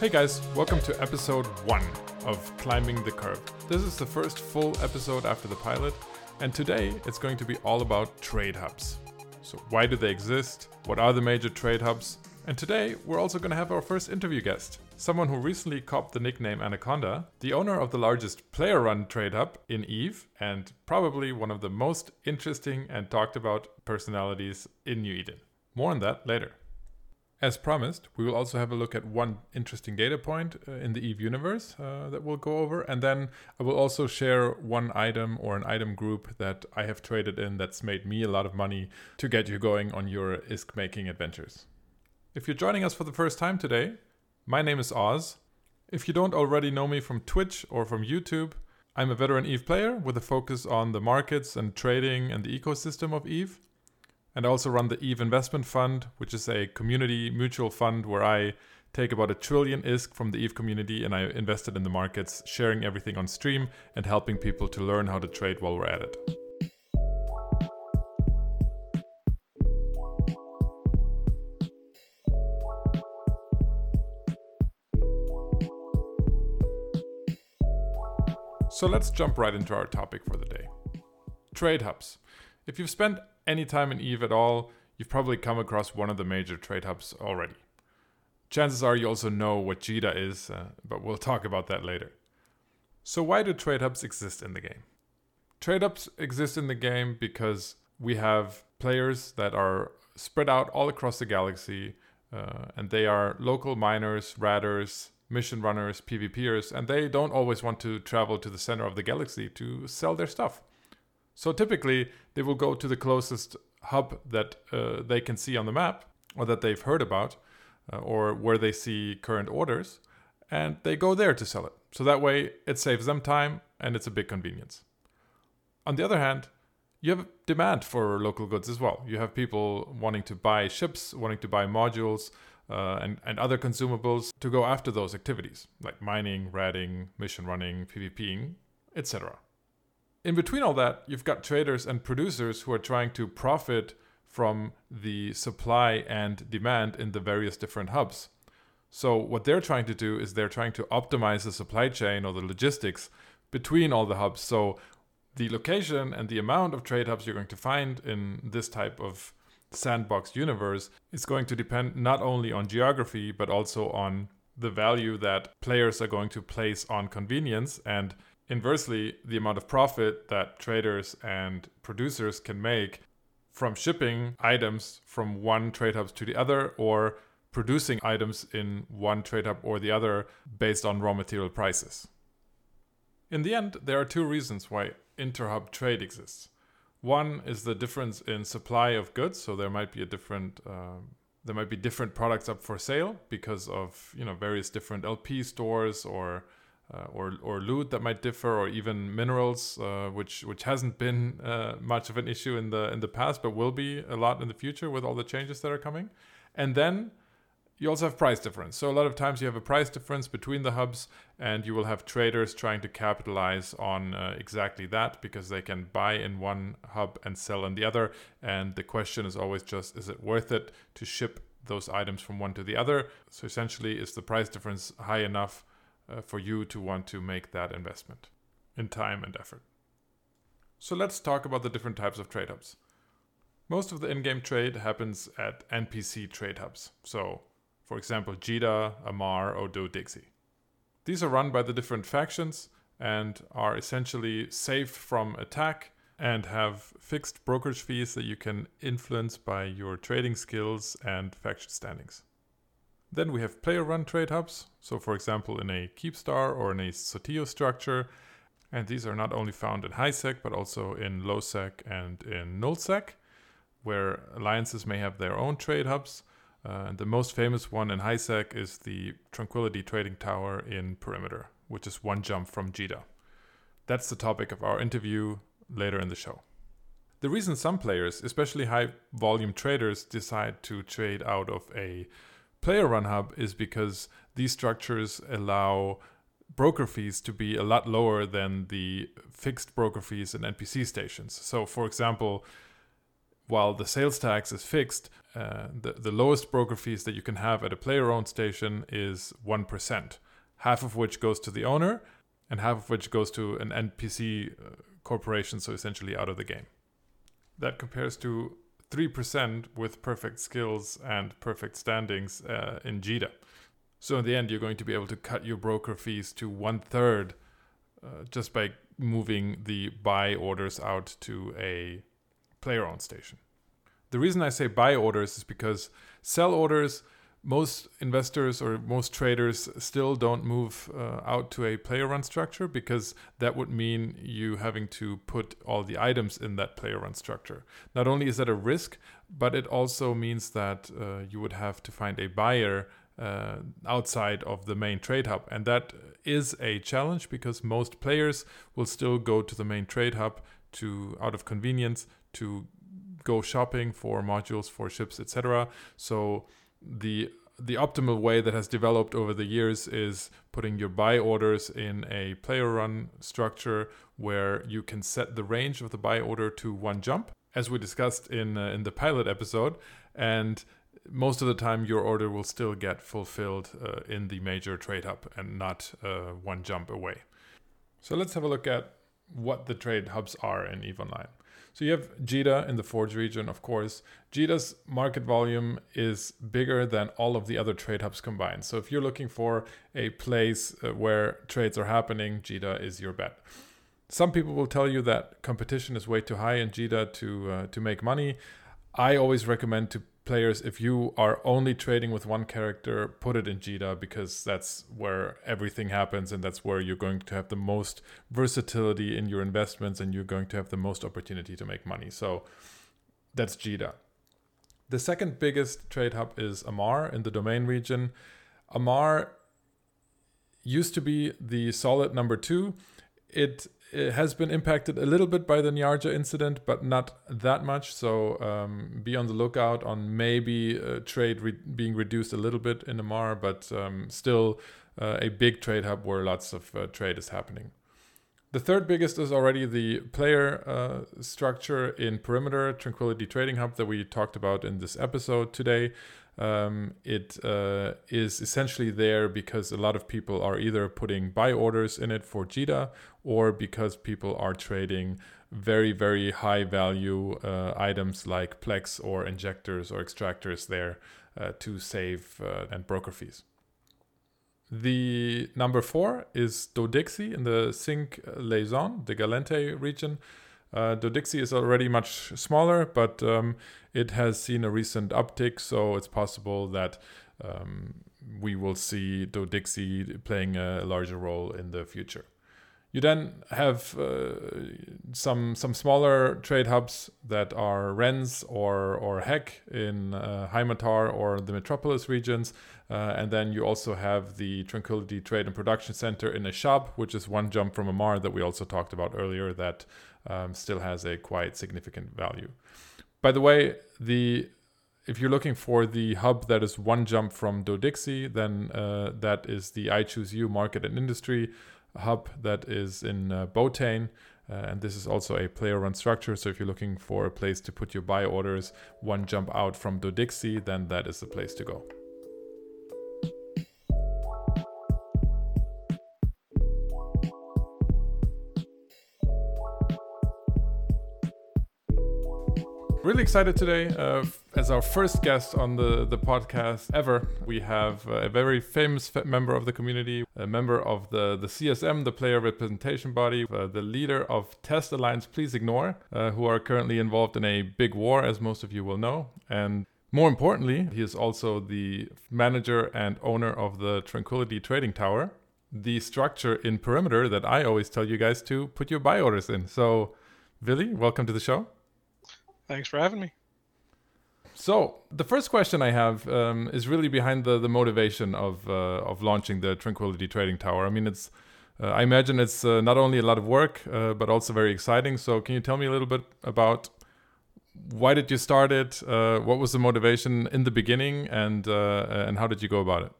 Hey guys, welcome to episode 1 of Climbing the Curve. This is the first full episode after the pilot, and today it's going to be all about trade hubs. So, why do they exist? What are the major trade hubs? And today we're also going to have our first interview guest, someone who recently copped the nickname Anaconda, the owner of the largest player run trade hub in EVE, and probably one of the most interesting and talked about personalities in New Eden. More on that later. As promised, we will also have a look at one interesting data point uh, in the EVE universe uh, that we'll go over, and then I will also share one item or an item group that I have traded in that's made me a lot of money to get you going on your ISK making adventures. If you're joining us for the first time today, my name is Oz. If you don't already know me from Twitch or from YouTube, I'm a veteran EVE player with a focus on the markets and trading and the ecosystem of EVE and I also run the EVE Investment Fund, which is a community mutual fund where I take about a trillion ISK from the EVE community and I invest it in the markets, sharing everything on stream and helping people to learn how to trade while we're at it. So let's jump right into our topic for the day trade hubs. If you've spent any time in EVE at all, you've probably come across one of the major trade hubs already. Chances are you also know what JITA is, uh, but we'll talk about that later. So, why do trade hubs exist in the game? Trade hubs exist in the game because we have players that are spread out all across the galaxy, uh, and they are local miners, ratters, mission runners, PvPers, and they don't always want to travel to the center of the galaxy to sell their stuff. So typically, they will go to the closest hub that uh, they can see on the map or that they've heard about uh, or where they see current orders and they go there to sell it. So that way, it saves them time and it's a big convenience. On the other hand, you have demand for local goods as well. You have people wanting to buy ships, wanting to buy modules, uh, and, and other consumables to go after those activities, like mining, ratting, mission running, PvPing, etc in between all that, you've got traders and producers who are trying to profit from the supply and demand in the various different hubs. So, what they're trying to do is they're trying to optimize the supply chain or the logistics between all the hubs. So, the location and the amount of trade hubs you're going to find in this type of sandbox universe is going to depend not only on geography, but also on the value that players are going to place on convenience and Inversely, the amount of profit that traders and producers can make from shipping items from one trade hub to the other or producing items in one trade hub or the other based on raw material prices. In the end, there are two reasons why interhub trade exists. One is the difference in supply of goods, so there might be a different uh, there might be different products up for sale because of you know various different LP stores or uh, or or loot that might differ, or even minerals, uh, which which hasn't been uh, much of an issue in the in the past, but will be a lot in the future with all the changes that are coming. And then you also have price difference. So a lot of times you have a price difference between the hubs, and you will have traders trying to capitalize on uh, exactly that because they can buy in one hub and sell in the other. And the question is always just: Is it worth it to ship those items from one to the other? So essentially, is the price difference high enough? Uh, for you to want to make that investment in time and effort. So let's talk about the different types of trade hubs. Most of the in game trade happens at NPC trade hubs. So, for example, JITA, Amarr, Dodixie. These are run by the different factions and are essentially safe from attack and have fixed brokerage fees that you can influence by your trading skills and faction standings. Then we have player run trade hubs. So, for example, in a Keepstar or in a Sotiyo structure. And these are not only found in HiSec, but also in LowSec and in NullSec, where alliances may have their own trade hubs. Uh, and the most famous one in HiSec is the Tranquility Trading Tower in Perimeter, which is one jump from JITA. That's the topic of our interview later in the show. The reason some players, especially high volume traders, decide to trade out of a player run hub is because these structures allow broker fees to be a lot lower than the fixed broker fees in NPC stations. So, for example, while the sales tax is fixed, uh, the, the lowest broker fees that you can have at a player owned station is 1%, half of which goes to the owner and half of which goes to an NPC uh, corporation, so essentially out of the game. That compares to 3% with perfect skills and perfect standings uh, in JITA. So in the end, you're going to be able to cut your broker fees to one third uh, just by moving the buy orders out to a player owned station. The reason I say buy orders is because sell orders, most investors or most traders still don't move uh, out to a player run structure because that would mean you having to put all the items in that player run structure. Not only is that a risk, but it also means that uh, you would have to find a buyer uh, outside of the main trade hub. And that is a challenge because most players will still go to the main trade hub to out of convenience to go shopping for modules for ships etc so the the optimal way that has developed over the years is putting your buy orders in a player run structure where you can set the range of the buy order to one jump as we discussed in uh, in the pilot episode and most of the time your order will still get fulfilled uh, in the major trade hub and not uh, one jump away so let's have a look at what the trade hubs are in EVE Online. So you have JITA in the Forge region, of course. JITA's market volume is bigger than all of the other trade hubs combined. So if you're looking for a place uh, where trades are happening, JITA is your bet. Some people will tell you that competition is way too high in JITA to uh, to make money. I always recommend to players if you are only trading with one character put it in JITA because that's where everything happens and that's where you're going to have the most versatility in your investments and you're going to have the most opportunity to make money. So that's JITA the second biggest trade hub is Amarr in the domain region. Amarr used to be the solid number two. It has been impacted a little bit by the Niarja incident, but not that much. So um, be on the lookout on maybe uh, trade re- being reduced a little bit in Amarr, but um, still uh, a big trade hub where lots of uh, trade is happening. The third biggest is already the player uh, structure in Perimeter Tranquility Trading Hub that we talked about in this episode today. Um, it uh, is essentially there because a lot of people are either putting buy orders in it for JITA or because people are trading very, very high value uh, items like Plex or injectors or extractors there uh, to save uh, and broker fees. The number four is Dodixie in the Sinq Laison, the Gallente region. Uh, Dodixie is already much smaller, but um, it has seen a recent uptick, so it's possible that um, we will see Dodixie playing a larger role in the future. You then have uh, some some smaller trade hubs that are Rens or or Hek in uh, Heimatar or the Metropolis regions, uh, and then you also have the Tranquility Trade and Production Center in Ashab, which is one jump from Amarr that we also talked about earlier. That um, still has a quite significant value. By the way, the if you're looking for the hub that is one jump from Dodixie, then uh, that is the I Choose You Market and Industry hub that is in uh, Botane. Uh, and this is also a player run structure. So if you're looking for a place to put your buy orders, one jump out from Dodixie, then that is the place to go. Really excited today. Uh, as our first guest on the, the podcast ever, we have a very famous member of the community, a member of the, the CSM, the player representation body, uh, the leader of Test Alliance Please Ignore, uh, who are currently involved in a big war, as most of you will know. And more importantly, he is also the manager and owner of the Tranquility Trading Tower, the structure in Perimeter that I always tell you guys to put your buy orders in. So, Vily, welcome to the show. Thanks for having me. So the first question I have um, is really behind the the motivation of uh, of launching the Tranquility Trading Tower. I mean, it's uh, I imagine it's uh, not only a lot of work uh, but also very exciting. So can you tell me a little bit about why did you start it? Uh, what was the motivation in the beginning, and uh, and how did you go about it?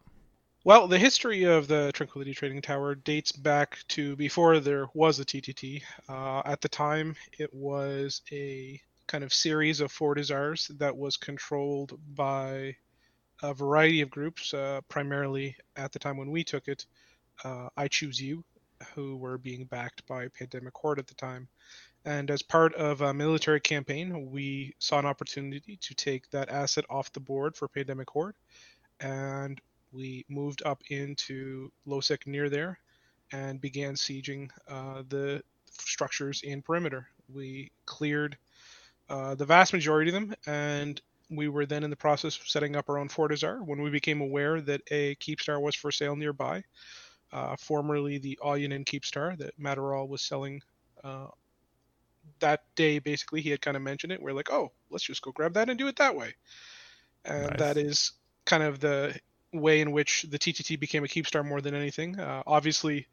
Well, the history of the Tranquility Trading Tower dates back to before there was a TTT. at the time, it was a kind of series of Fortizars that was controlled by a variety of groups, uh, primarily at the time when we took it, uh, I Choose You, who were being backed by Pandemic Horde at the time. And as part of a military campaign, we saw an opportunity to take that asset off the board for Pandemic Horde. And we moved up into LowSec near there and began sieging uh, the structures in perimeter. We cleared uh, the vast majority of them, and we were then in the process of setting up our own Fortizar when we became aware that a Keepstar was for sale nearby. Uh, formerly the Alyanin Keepstar that Mataral was selling uh, that day. Basically, he had kind of mentioned it. We're like, oh, let's just go grab that and do it that way. And nice. that is kind of the way in which the TTT became a Keepstar more than anything. Uh, obviously,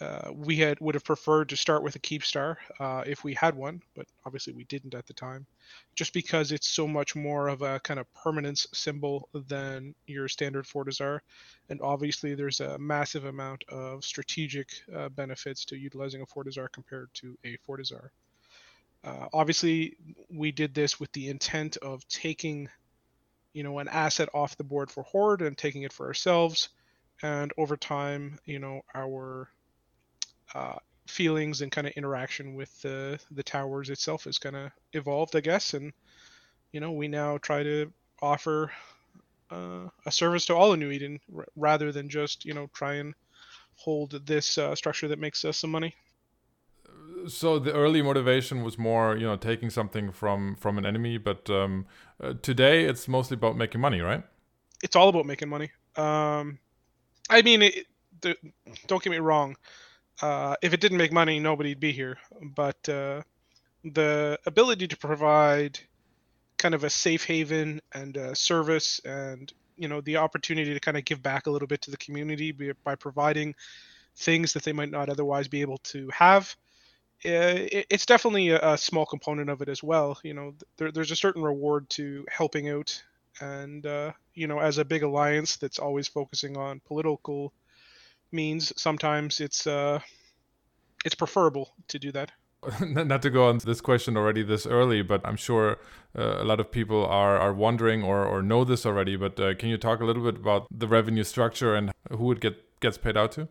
uh, we had would have preferred to start with a Keepstar uh, if we had one, but obviously we didn't at the time, just because it's so much more of a kind of permanence symbol than your standard Fortizar, and obviously there's a massive amount of strategic uh, benefits to utilizing a Fortizar compared to a Fortizar. Uh, obviously, we did this with the intent of taking, you know, an asset off the board for Horde and taking it for ourselves, and over time, you know, our uh, feelings and kind of interaction with the the towers itself has kind of evolved, I guess, and you know we now try to offer uh, a service to all of New Eden r- rather than just you know try and hold this uh, structure that makes us some money. So the early motivation was more, you know, taking something from from an enemy, but um, uh, today it's mostly about making money, right? It's all about making money. Um, I mean, it, the, don't get me wrong uh, if it didn't make money, nobody'd be here. But uh, the ability to provide kind of a safe haven and a service and you know the opportunity to kind of give back a little bit to the community by providing things that they might not otherwise be able to have uh, it's definitely a, small component of it as well you know there, there's a certain reward to helping out and uh, you know as a big alliance that's always focusing on political means sometimes it's uh, it's preferable to do that. Not to go on this question already this early, but I'm sure uh, a lot of people are, are wondering or, or know this already. But uh, can you talk a little bit about the revenue structure and who it get gets paid out to?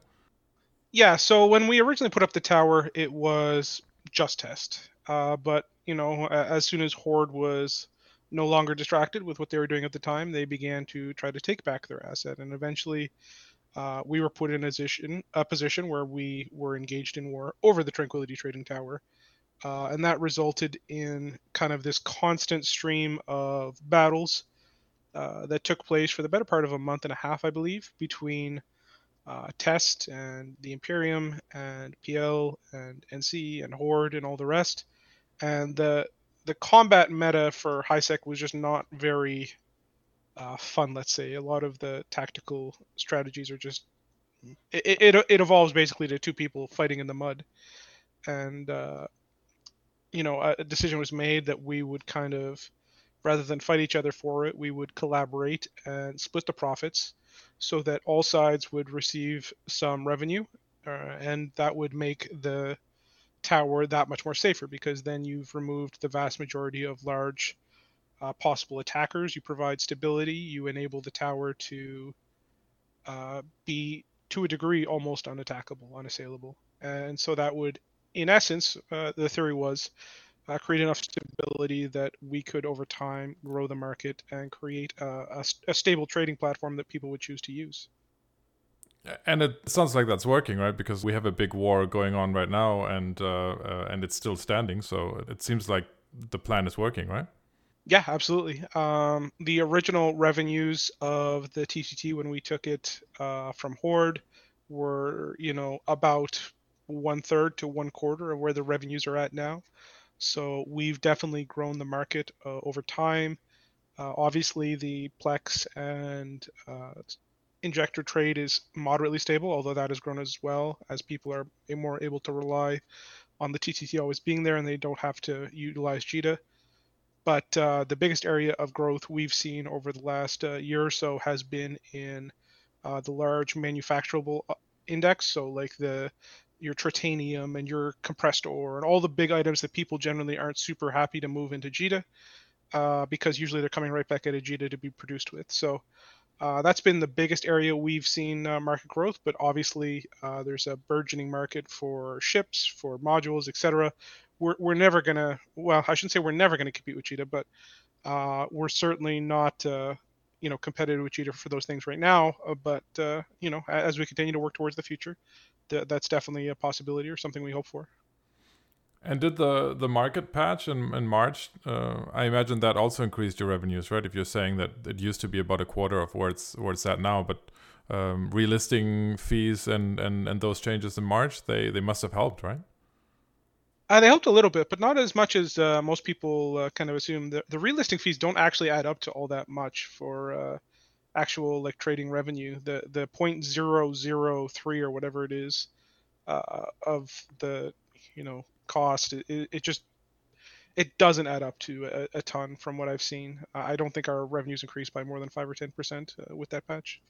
Yeah, so when we originally put up the tower, it was just test. Uh, but you know, as soon as Horde was no longer distracted with what they were doing at the time, they began to try to take back their asset, and eventually uh, we were put in a position, a position where we were engaged in war over the Tranquility Trading Tower. Uh, and that resulted in kind of this constant stream of battles uh, that took place for the better part of a month and a half, I believe, between uh, Test and the Imperium and PL and NC and Horde and all the rest. And the the combat meta for HiSec was just not very uh, fun. Let's say a lot of the tactical strategies are just it, it, it evolves basically to two people fighting in the mud, and uh, you know a decision was made that we would kind of rather than fight each other for it, we would collaborate and split the profits so that all sides would receive some revenue, uh, and that would make the tower that much more safer because then you've removed the vast majority of large uh, possible attackers. You provide stability. You enable the tower to uh, be, to a degree, almost unattackable, unassailable. And so that would, in essence, uh, the theory was uh, create enough stability that we could, over time, grow the market and create a, a, stable trading platform that people would choose to use. And it sounds like that's working, right? Because we have a big war going on right now, and uh, uh, and it's still standing. So it seems like the plan is working, right? Yeah, absolutely. Um, the original revenues of the TTT when we took it uh, from Horde were, you know, about one third to one quarter of where the revenues are at now. So we've definitely grown the market uh, over time. Uh, obviously, the Plex and uh, injector trade is moderately stable, although that has grown as well as people are more able to rely on the TTT always being there and they don't have to utilize JITA. But uh, the biggest area of growth we've seen over the last uh, year or so has been in uh, the large manufacturable uh, index. So, like the your tritanium and your compressed ore and all the big items that people generally aren't super happy to move into Jita uh, because usually they're coming right back at Jita to be produced with. So uh, that's been the biggest area we've seen uh, market growth, but obviously uh, there's a burgeoning market for ships, for modules, etc. We're, we're never gonna, well, I shouldn't say we're never gonna compete with Jita, but uh, we're certainly not uh, you know competitive with Jita for those things right now. Uh, but uh, you know, as we continue to work towards the future, th- that's definitely a possibility or something we hope for. And did the the market patch in, in March? Uh, I imagine that also increased your revenues, right? If you're saying that it used to be about a quarter of where it's where it's at now, but um, relisting fees and, and and those changes in March, they they must have helped, right? Uh, they helped a little bit, but not as much as uh, most people uh, kind of assume. The, the relisting fees don't actually add up to all that much for uh, actual like trading revenue. The the point zero zero three or whatever it is uh, of the you know cost, it, it just it doesn't add up to a, a, ton from what I've seen. I don't think our revenues increased by more than five or ten percent uh, with that patch.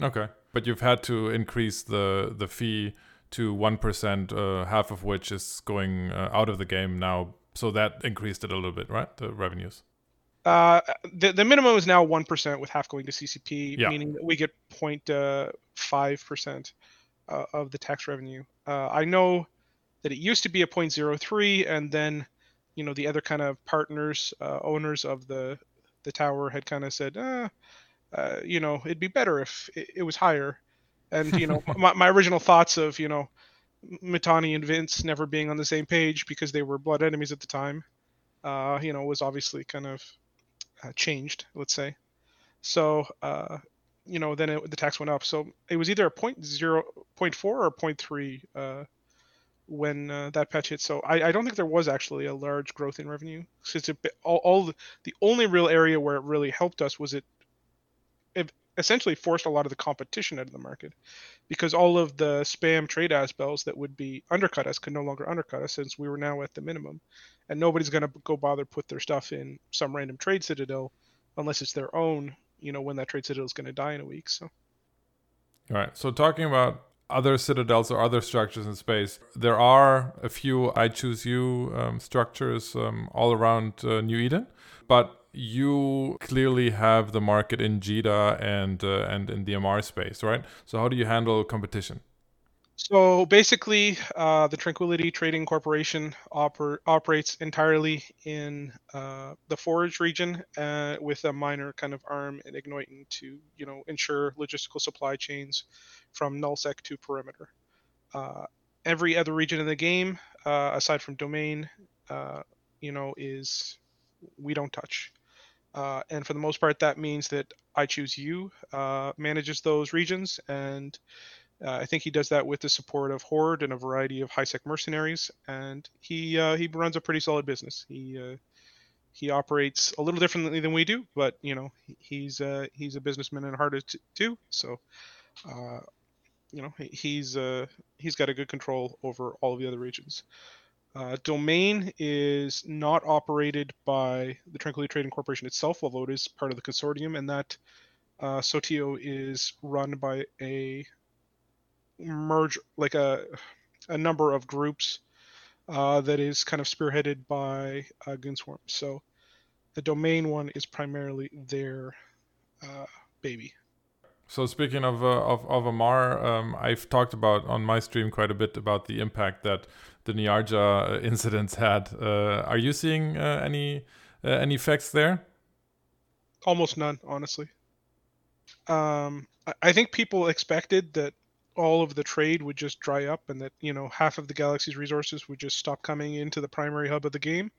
Okay, but you've had to increase the the fee to 1%, uh, half of which is going uh, out of the game now. So that increased it a little bit, right? The revenues. Uh, the, the minimum is now 1% with half going to CCP, yeah. meaning that we get 0.5% uh, uh, of the tax revenue. Uh, I know that it used to be a 0.03 and then, you know, the other kind of partners, owners of the, the tower had kind of said, ah, you know, it'd be better if it, it was higher and you know my, my original thoughts of you know Mittani and Vince never being on the same page because they were blood enemies at the time, uh, you know, was obviously kind of uh, changed, let's say. So, uh, you know, then it, the tax went up. So it was either a point zero, point four, or point three uh, when uh, that patch hit. So I, I, don't think there was actually a large growth in revenue. Since it, all, all the, the only real area where it really helped us was it, it essentially forced a lot of the competition out of the market because all of the spam trade as bells that would be undercut us could no longer undercut us since we were now at the minimum. And nobody's going to go bother put their stuff in some random trade citadel unless it's their own you know when that trade citadel is going to die in a week so. All right so talking about other citadels or other structures in space there are a few i choose you um, structures um, all around uh, new eden but you clearly have the market in Jita and uh, and in the MR space, right? So how do you handle competition? So basically, uh, the Tranquility Trading Corporation oper- operates entirely in uh, the Forge region uh, with a minor kind of arm in Ignoitton to, you know, ensure logistical supply chains from nullsec to perimeter. Uh, every other region in the game, uh, aside from domain, you know, is we don't touch. Uh, and for the most part, that means that I choose you uh, manages those regions, and uh, I think he does that with the support of Horde and a variety of high sec mercenaries. And he uh, he runs a pretty solid business. He uh, he operates a little differently than we do, but you know he's uh, he's a businessman and hard too. So you know he's he's got a good control over all of the other regions. Uh, Domain is not operated by the Tranquility Trading Corporation itself, although it is part of the consortium, and that uh, Sotiyo is run by a merge, like a a number of groups uh, that is kind of spearheaded by uh, Goonswarm. So the Domain one is primarily their uh, baby. So speaking of uh, of of Amarr, um, I've talked about on my stream quite a bit about the impact that the Niarja uh, incidents had. Uh, are you seeing uh, any any effects there? Almost none, honestly. Um, I think people expected that all of the trade would just dry up and that you know half of the galaxy's resources would just stop coming into the primary hub of the game.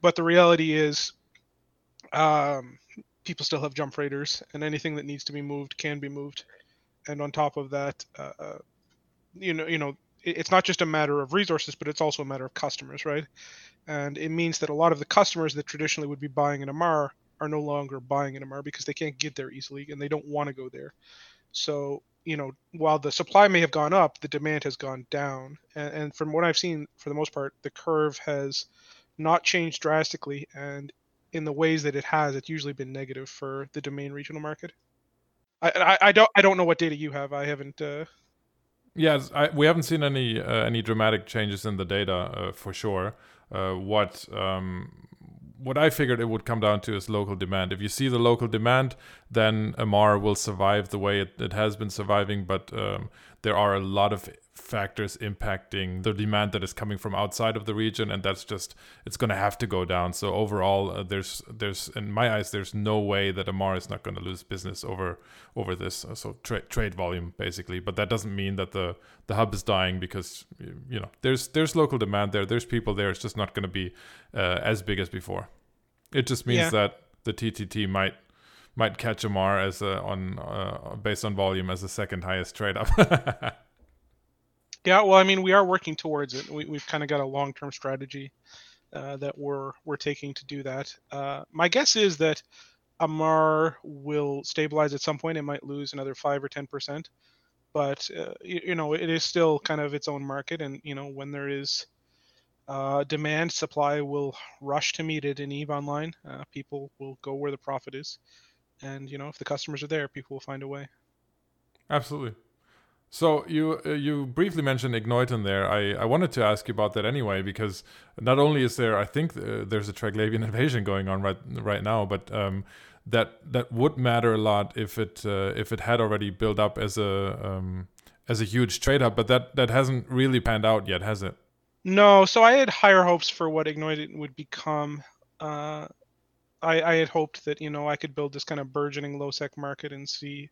But the reality is, um, people still have jump freighters, and anything that needs to be moved can be moved. And on top of that, uh, you know, you know, it's not just a matter of resources, but it's also a matter of customers, right? And it means that a lot of the customers that traditionally would be buying an Amarr are no longer buying an Amarr because they can't get there easily and they don't want to go there. So, you know, while the supply may have gone up, the demand has gone down. And, and from what I've seen, for the most part, the curve has not changed drastically. And in the ways that it has, it's usually been negative for the domain regional market. I, I, I don't I don't know what data you have. I haven't uh, Yes, we haven't seen any uh, any dramatic changes in the data uh, for sure. Uh, what um, what I figured it would come down to is local demand. If you see the local demand, then Amarr will survive the way it, it has been surviving. But um, there are a lot of factors impacting the demand that is coming from outside of the region and that's just it's going to have to go down. So overall uh, there's there's in my eyes there's no way that Amarr is not going to lose business over over this uh, so tra- trade volume basically. But that doesn't mean that the the hub is dying because you know there's there's local demand there. There's people there. It's just not going to be uh, as big as before. It just means yeah. that the TTT might might catch Amarr as a, on uh, based on volume as the second highest trade up Yeah, well, I mean, we are working towards it. We, have kind of got a long-term strategy uh, that we're we're taking to do that. Uh, my guess is that Amarr will stabilize at some point. It might lose another five or ten percent, but uh, you, you, know, it is still kind of its own market. And you know, when there is uh, demand, supply will rush to meet it in Eve Online. Uh, people will go where the profit is, and you know, if the customers are there, people will find a way. Absolutely. So you uh, you briefly mentioned Ignoitton there. I, I wanted to ask you about that anyway because not only is there I think uh, there's a Triglavian invasion going on right right now, but um, that that would matter a lot if it uh, if it had already built up as a um, as a huge trade up. but that that hasn't really panned out yet, has it? No. So I had higher hopes for what Ignoitton would become. Uh, I, I had hoped that you know I could build this kind of burgeoning low sec market and see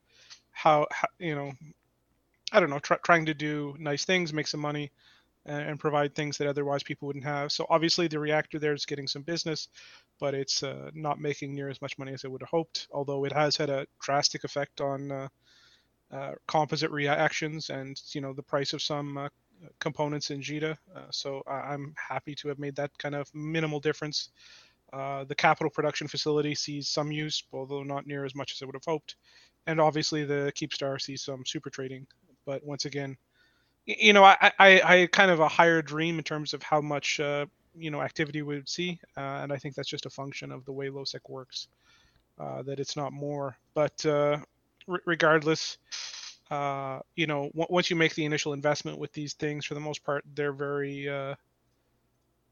how, how you know I don't know, try, trying to do nice things, make some money, and, and, provide things that otherwise people wouldn't have. So obviously the reactor there is getting some business, but it's uh, not making near as much money as I would have hoped. Although it has had a drastic effect on uh, uh, composite reactions and you know the price of some uh, components in JITA. Uh, so I- am happy to have made that kind of minimal difference. Uh, the capital production facility sees some use, although not near as much as I would have hoped. And obviously, the Keepstar sees some super trading but once again, you know, I, I, I kind of a higher dream in terms of how much uh, you know activity we would see, uh, and I think that's just a function of the way LowSec works. Uh, that it's not more, but uh, regardless, uh, you know, w- once you make the initial investment with these things, for the most part, they're very, uh,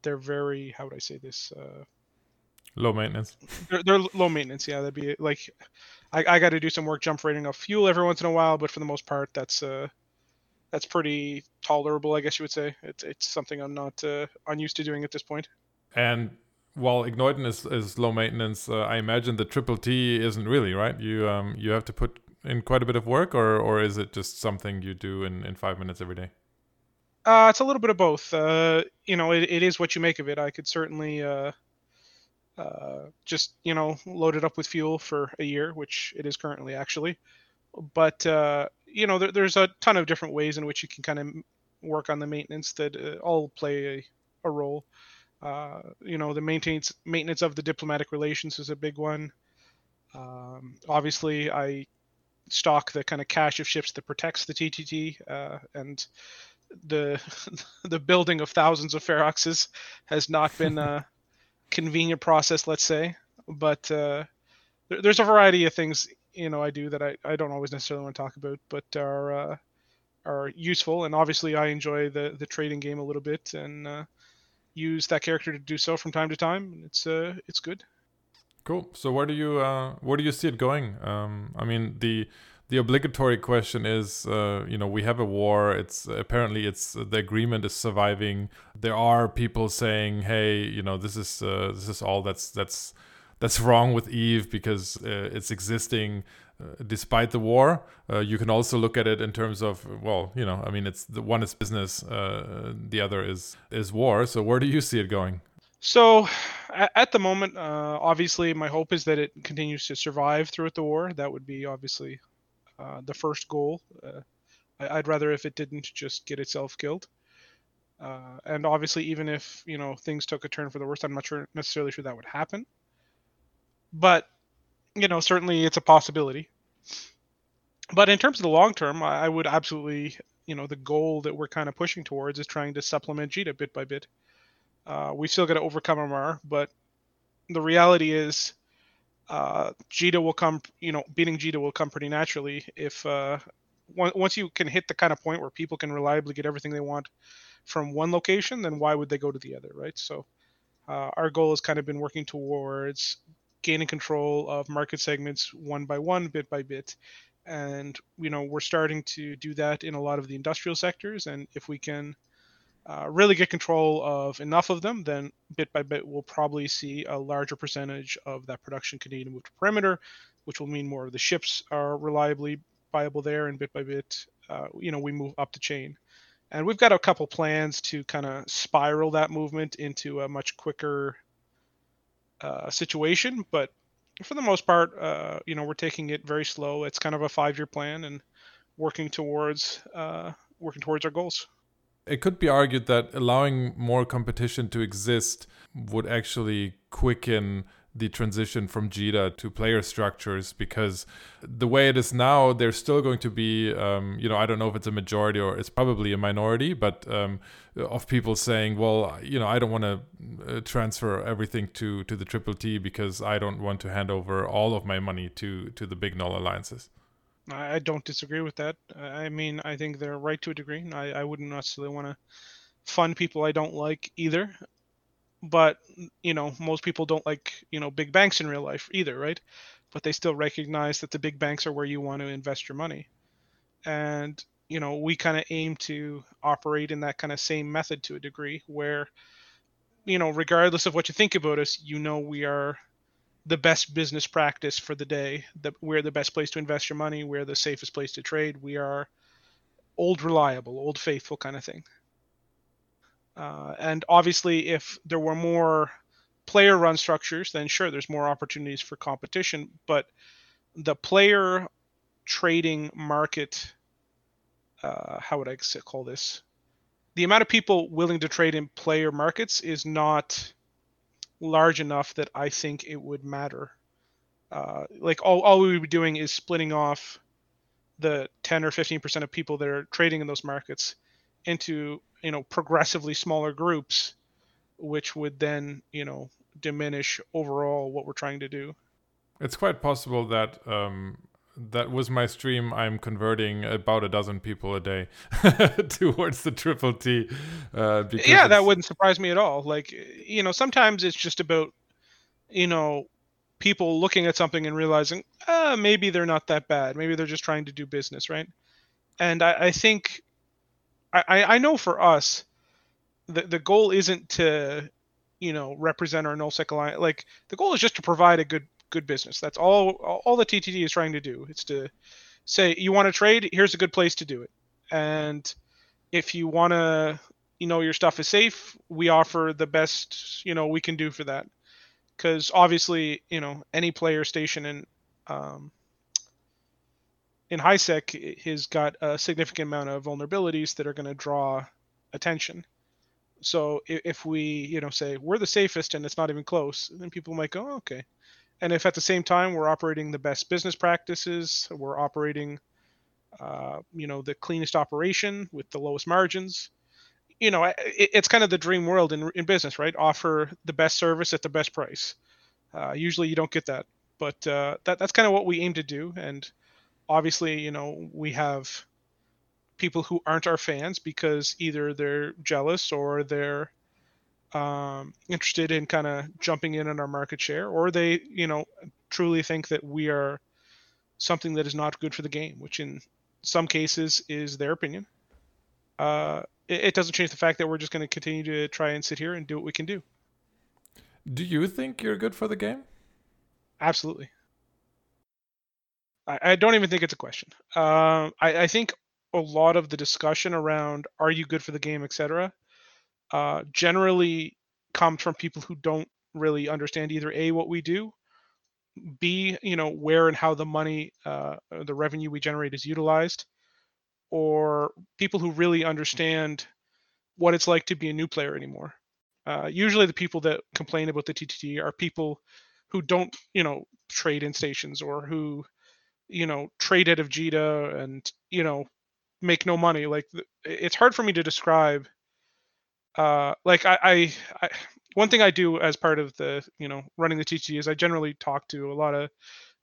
they're very, how would I say this? Low maintenance. They're, they're, low maintenance. Yeah, that'd be like I, I got to do some work jump rating of fuel every once in a while, but for the most part, that's uh that's pretty tolerable, I guess you would say. It's it's something I'm not uh, unused to doing at this point. And while Ignoitton is, is low maintenance, uh, I imagine the triple T isn't really right. You um you have to put in quite a bit of work, or or is it just something you do in in five minutes every day? Uh, it's a little bit of both. Uh, you know, it, it is what you make of it. I could certainly uh, uh, just you know loaded up with fuel for a year, which it is currently actually. But uh, you know there, there's a ton of different ways in which you can kind of work on the maintenance that uh, all play a, a role. Uh, you know the maintenance maintenance of the diplomatic relations is a big one. Um, obviously, I stock the kind of cache of ships that protects the TTT uh, and the the building of thousands of Feroxes has not been uh, convenient process, let's say. But uh, there, there's a variety of things you know I do that I, I don't always necessarily want to talk about, but are uh, are useful. And obviously, I enjoy the the trading game a little bit and uh, use that character to do so from time to time. It's uh it's good. Cool. So where do you uh where do you see it going? Um, I mean the the obligatory question is, uh, you know, we have a war. It's apparently it's the agreement is surviving. There are people saying, hey, you know, this is uh, this is all that's that's that's wrong with Eve because uh, it's existing uh, despite the war. Uh, you can also look at it in terms of, well, you know, I mean, it's the one is business, uh, the other is is war. So where do you see it going? So, at the moment, obviously, my hope is that it continues to survive throughout the war. That would be obviously uh, the first goal. Uh, I, would rather if it didn't just get itself killed. Uh, and obviously, even if you know things took a turn for the worst, I'm not sure necessarily sure that would happen. But you know, certainly it's a possibility. But in terms of the long term, I, I would absolutely, you know, the goal that we're kind of pushing towards is trying to supplement JITA bit by bit. Uh, we still got to overcome Amarr, but the reality is uh, JITA will come, you know, beating JITA will come pretty naturally if uh, once you can hit the kind of point where people can reliably get everything they want from one location, then why would they go to the other, right? So uh, our goal has kind of been working towards gaining control of market segments one by one, bit by bit. And you know we're starting to do that in a lot of the industrial sectors, and if we can uh, really get control of enough of them, then bit by bit we'll probably see a larger percentage of that production continue to move to perimeter, which will mean more of the ships are reliably viable there, and bit by bit, uh, you know, we move up the chain. And we've got a couple plans to kind of spiral that movement into a much quicker uh, situation, but for the most part, uh, you know, we're taking it very slow. It's kind of a five-year plan and working towards uh, working towards our goals. It could be argued that allowing more competition to exist would actually quicken the transition from JITA to player structures because the way it is now, there's still going to be, um, you know, I don't know if it's a majority or it's probably a minority, but um, of people saying, well, you know, I don't want to uh, transfer everything to to the Triple T because I don't want to hand over all of my money to to the big null alliances. I don't disagree with that. I mean, I think they're right to a degree. I, I wouldn't necessarily want to fund people I don't like either. But, you know, most people don't like, you know, big banks in real life either, right? But they still recognize that the big banks are where you want to invest your money. And, you know, we kind of aim to operate in that kind of same method to a degree where, you know, regardless of what you think about us, you know, we are the best business practice for the day. That we're the best place to invest your money. We're the safest place to trade. We are old reliable, old faithful kind of thing. Uh, and obviously, if there were more player run structures, then sure, there's more opportunities for competition. But the player trading market, uh, how would I call this? The amount of people willing to trade in player markets is not large enough that I think it would matter. Uh, like all, all we would be doing is splitting off the 10 or 15 percent of people that are trading in those markets into you know progressively smaller groups, which would then you know diminish overall what we're trying to do. It's quite possible that um, that was my stream. I'm converting about a dozen people a day towards the triple T. Uh, yeah, that wouldn't surprise me at all. Like, you know, sometimes it's just about, you know, people looking at something and realizing, uh, maybe they're not that bad. Maybe they're just trying to do business, right? And I, I think, I, I know for us, the the goal isn't to, you know, represent our nullsec alliance. Like the goal is just to provide a good good business. That's all all the TTT is trying to do. It's to say you want to trade, here's a good place to do it. And if you want to, you know, your stuff is safe, we offer the best, you know, we can do for that. Because obviously, you know, any player station in um, in HiSec has got a significant amount of vulnerabilities that are going to draw attention. So if we, you know, say we're the safest and it's not even close, then people might go, oh, okay. And if at the same time we're operating the best business practices, we're operating, uh, you know, the cleanest operation with the lowest margins, you know, it, it's kind of the dream world in, in business, right? Offer the best service at the best price. Uh, usually you don't get that, but uh, that, that's kind of what we aim to do. And obviously, you know, we have people who aren't our fans because either they're jealous or they're um, interested in kind of jumping in on our market share, or they, you know, truly think that we are something that is not good for the game, which in some cases is their opinion. Uh, it, it doesn't change the fact that we're just going to continue to try and sit here and do what we can do. Do you think you're good for the game? Absolutely. I, I don't even think it's a question. Um, I, I think a lot of the discussion around are you good for the game, etc., uh, generally comes from people who don't really understand either a what we do b you know where and how the money uh, the revenue we generate is utilized or people who really understand what it's like to be a new player anymore. Uh, usually the people that complain about the ttt are people who don't you know trade in stations or who you know trade out of JITA and you know make no money. Like it's hard for me to describe uh, like I, I, I, one thing I do as part of the you know running the TT is I generally talk to a lot of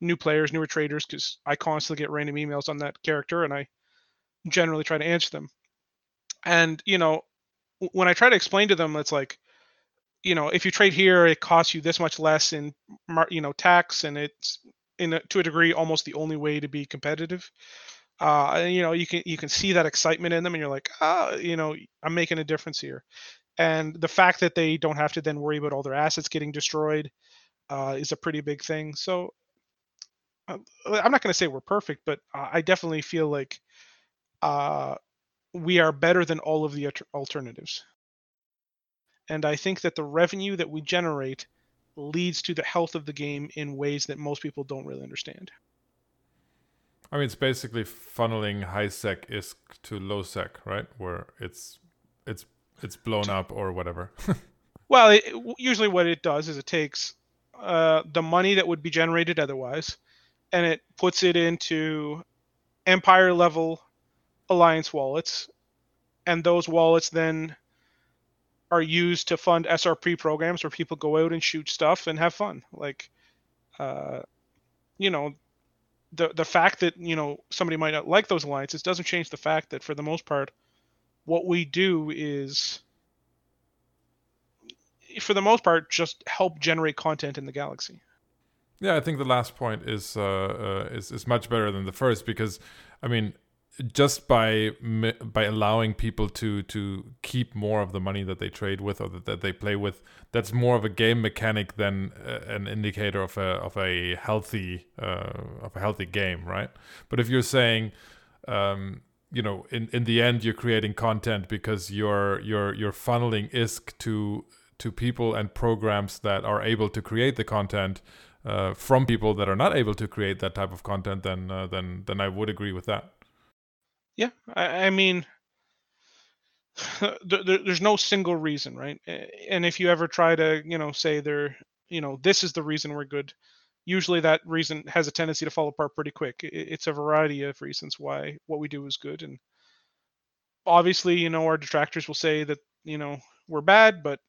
new players, newer traders, because I constantly get random emails on that character, and I generally try to answer them. And you know, when I try to explain to them, it's like, you know, if you trade here, it costs you this much less in, you know, tax, and it's in a, to a degree almost the only way to be competitive. Uh, you know, you can you can see that excitement in them, and you're like, ah, you know, I'm making a difference here. And the fact that they don't have to then worry about all their assets getting destroyed uh, is a pretty big thing. So uh, I'm not going to say we're perfect, but I definitely feel like uh, we are better than all of the alternatives. And I think that the revenue that we generate leads to the health of the game in ways that most people don't really understand. I mean, it's basically funneling high sec ISK to low sec, right? Where it's it's it's blown up or whatever. well, it, usually what it does is it takes uh, the money that would be generated otherwise, and it puts it into empire level alliance wallets, and those wallets then are used to fund SRP programs where people go out and shoot stuff and have fun. Like, uh, you know, the the fact that you know somebody might not like those alliances doesn't change the fact that for the most part, what we do is, for the most part, just help generate content in the galaxy. Yeah, I think the last point is uh, uh, is is much better than the first because, I mean, just by by allowing people to to keep more of the money that they trade with or that, that they play with that's more of a game mechanic than uh, an indicator of a of a healthy uh, of a healthy game right? But if you're saying um, you know in in the end you're creating content because you're you're you're funneling ISK to to people and programs that are able to create the content uh, from people that are not able to create that type of content then uh, then then I would agree with that yeah, I, I mean, there, there's no single reason, right? And if you ever try to, you know, say there, you know, this is the reason we're good, usually that reason has a tendency to fall apart pretty quick. It's a variety of reasons why what we do is good, and obviously, you know, our detractors will say that, you know, we're bad, but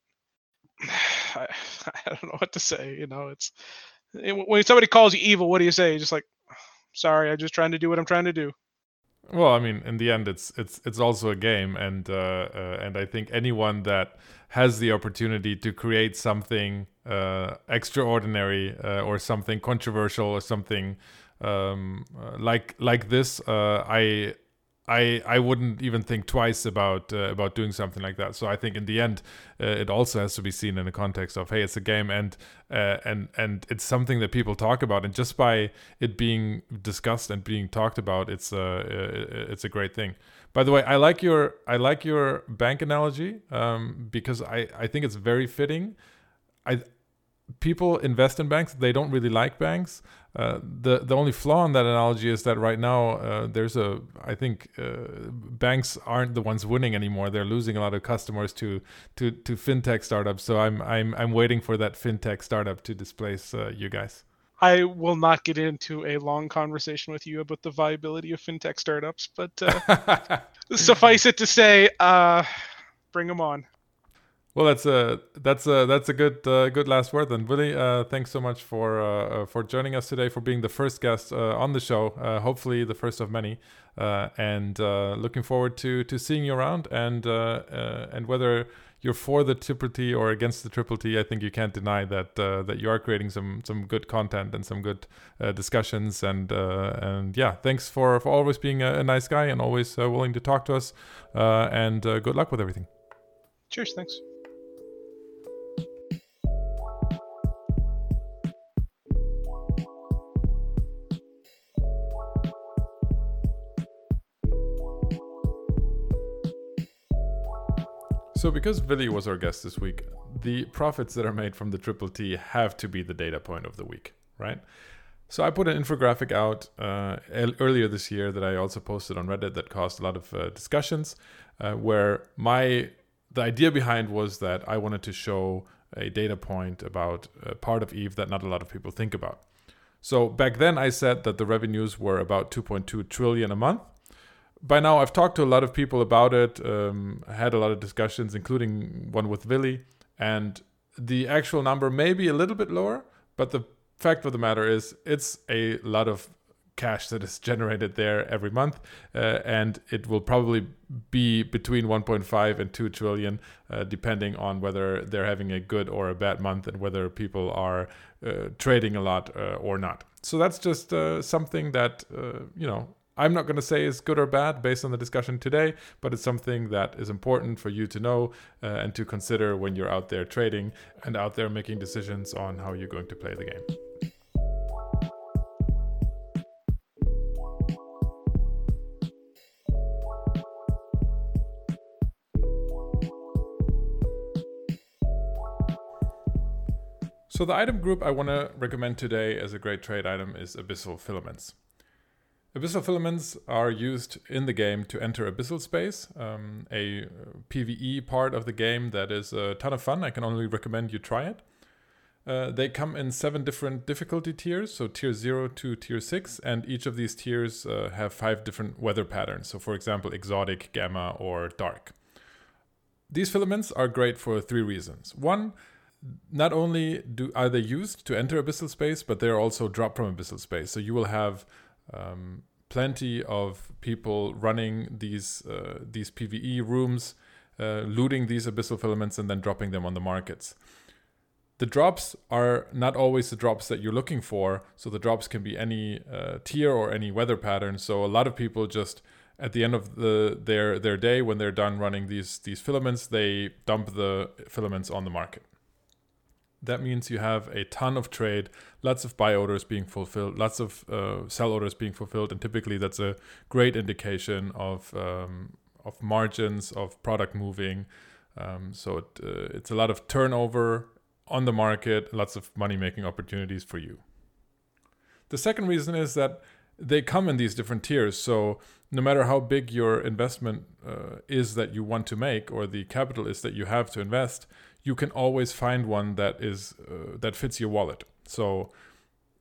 I, I don't know what to say. You know, it's eh, when somebody calls you evil, what do you say? Just like, sorry, I'm just trying to do what I'm trying to do. Well, I mean, in the end, it's it's it's also a game, and uh, uh, and I think anyone that has the opportunity to create something uh, extraordinary uh, or something controversial or something um, uh, like like this, uh, I I I wouldn't even think twice about uh, about doing something like that. So I think in the end, uh, it also has to be seen in the context of hey, it's a game and uh, and and it's something that people talk about, and just by it being discussed and being talked about, it's a uh, it's a great thing. By the way, I like your I like your bank analogy um, because I I think it's very fitting. I people invest in banks. They don't really like banks. Uh, the the only flaw in that analogy is that right now uh, there's a I think uh, banks aren't the ones winning anymore. They're losing a lot of customers to to to fintech startups. So I'm I'm I'm waiting for that fintech startup to displace uh, you guys. I will not get into a long conversation with you about the viability of fintech startups, but uh, suffice it to say, bring them on. Well, that's a that's a that's a good uh, good last word then, Vily. Uh, thanks so much for uh, uh for joining us today, for being the first guest uh, on the show. Uh, hopefully, the first of many. and looking forward to to seeing you around. And and whether you're for the triple T or against the triple T, I think you can't deny that that you are creating some some good content and some good discussions. And and yeah, thanks for for always being a, a nice guy and always willing to talk to us. and good luck with everything. Cheers. Thanks. So, because Vily was our guest this week, the profits that are made from the Triple T have to be the data point of the week, right? So, I put an infographic out uh, earlier this year that I also posted on Reddit that caused a lot of uh, discussions, uh, where my the idea behind was that I wanted to show a data point about a part of Eve that not a lot of people think about. So back then I said that the revenues were about 2.2 trillion a month by now I've talked to a lot of people about it. Um, I had a lot of discussions, including one with Vily, and the actual number may be a little bit lower, but the fact of the matter is it's a lot of cash that is generated there every month, uh, and it will probably be between 1.5 and 2 trillion, uh, depending on whether they're having a good or a bad month and whether people are uh, trading a lot uh, or not. So that's just uh, something that you know I'm not going to say is good or bad based on the discussion today, but it's something that is important for you to know uh, and to consider when you're out there trading and out there making decisions on how you're going to play the game. So, the item group I want to recommend today as a great trade item is Abyssal Filaments. Abyssal filaments are used in the game to enter abyssal space, um, a PvE part of the game that is a ton of fun. I can only recommend you try it. Uh, they come in seven different difficulty tiers, so tier 0 to tier 6, and each of these tiers uh, have five different weather patterns. So, for example, exotic, gamma, or dark. These filaments are great for three reasons. One, not only do are they used to enter abyssal space, but they are also dropped from abyssal space. So you will have um, plenty of people running these uh, these PVE rooms, uh, looting these abyssal filaments and then dropping them on the markets. The drops are not always the drops that you're looking for, so the drops can be any uh, tier or any weather pattern. So a lot of people just at the end of the their their day when they're done running these these filaments, they dump the filaments on the market that means you have a ton of trade, lots of buy orders being fulfilled, lots of uh, sell orders being fulfilled, and typically that's a great indication of um, of margins of product moving. Um, so it, uh, it's a lot of turnover on the market, lots of money making opportunities for you. The second reason is that they come in these different tiers. So no matter how big your investment uh, is that you want to make or the capital is that you have to invest, you can always find one that is uh, that fits your wallet. So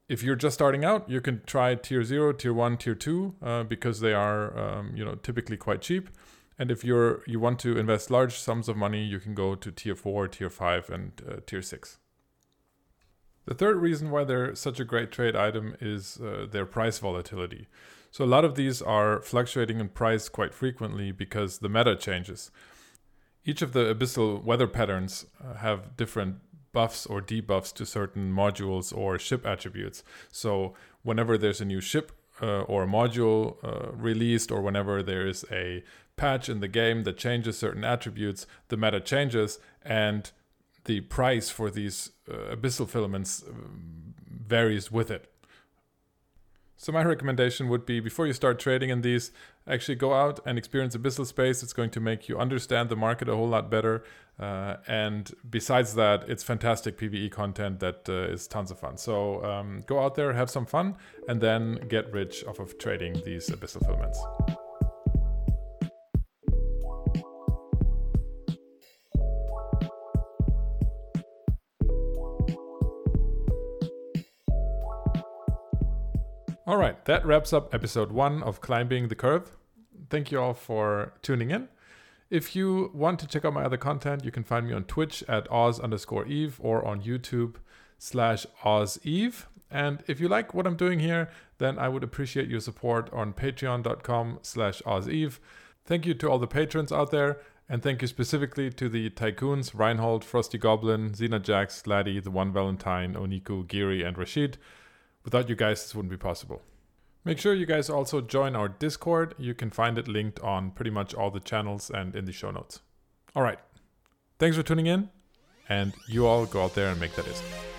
if you're just starting out, you can try tier zero, tier one, tier two, uh, because they are um, you know typically quite cheap. And if you're you want to invest large sums of money, you can go to tier four, tier five, and uh, tier six. The third reason why they're such a great trade item is uh, their price volatility. So a lot of these are fluctuating in price quite frequently because the meta changes. Each of the abyssal weather patterns uh, have different buffs or debuffs to certain modules or ship attributes. So whenever there's a new ship uh, or a module uh, released, or whenever there is a patch in the game that changes certain attributes, the meta changes and the price for these uh, abyssal filaments um, varies with it. So my recommendation would be before you start trading in these, actually go out and experience abyssal space. It's going to make you understand the market a whole lot better. Uh, and besides that, it's fantastic PVE content that uh, is tons of fun. So um, go out there, have some fun, and then get rich off of trading these abyssal filaments. All right, that wraps up episode one of Climbing the Curve. Thank you all for tuning in. If you want to check out my other content, you can find me on Twitch at Oz underscore Eve or on YouTube slash Oz Eve. And if you like what I'm doing here, then I would appreciate your support on patreon.com slash Oz Eve. Thank you to all the patrons out there, and thank you specifically to the tycoons Reinhold, Frosty Goblin, Xena Jax, Laddie, The One Valentine, Oniku, Giri, and Rashid. Without you guys, this wouldn't be possible. Make sure you guys also join our Discord. You can find it linked on pretty much all the channels and in the show notes. All right. Thanks for tuning in, and you all go out there and make that ISK.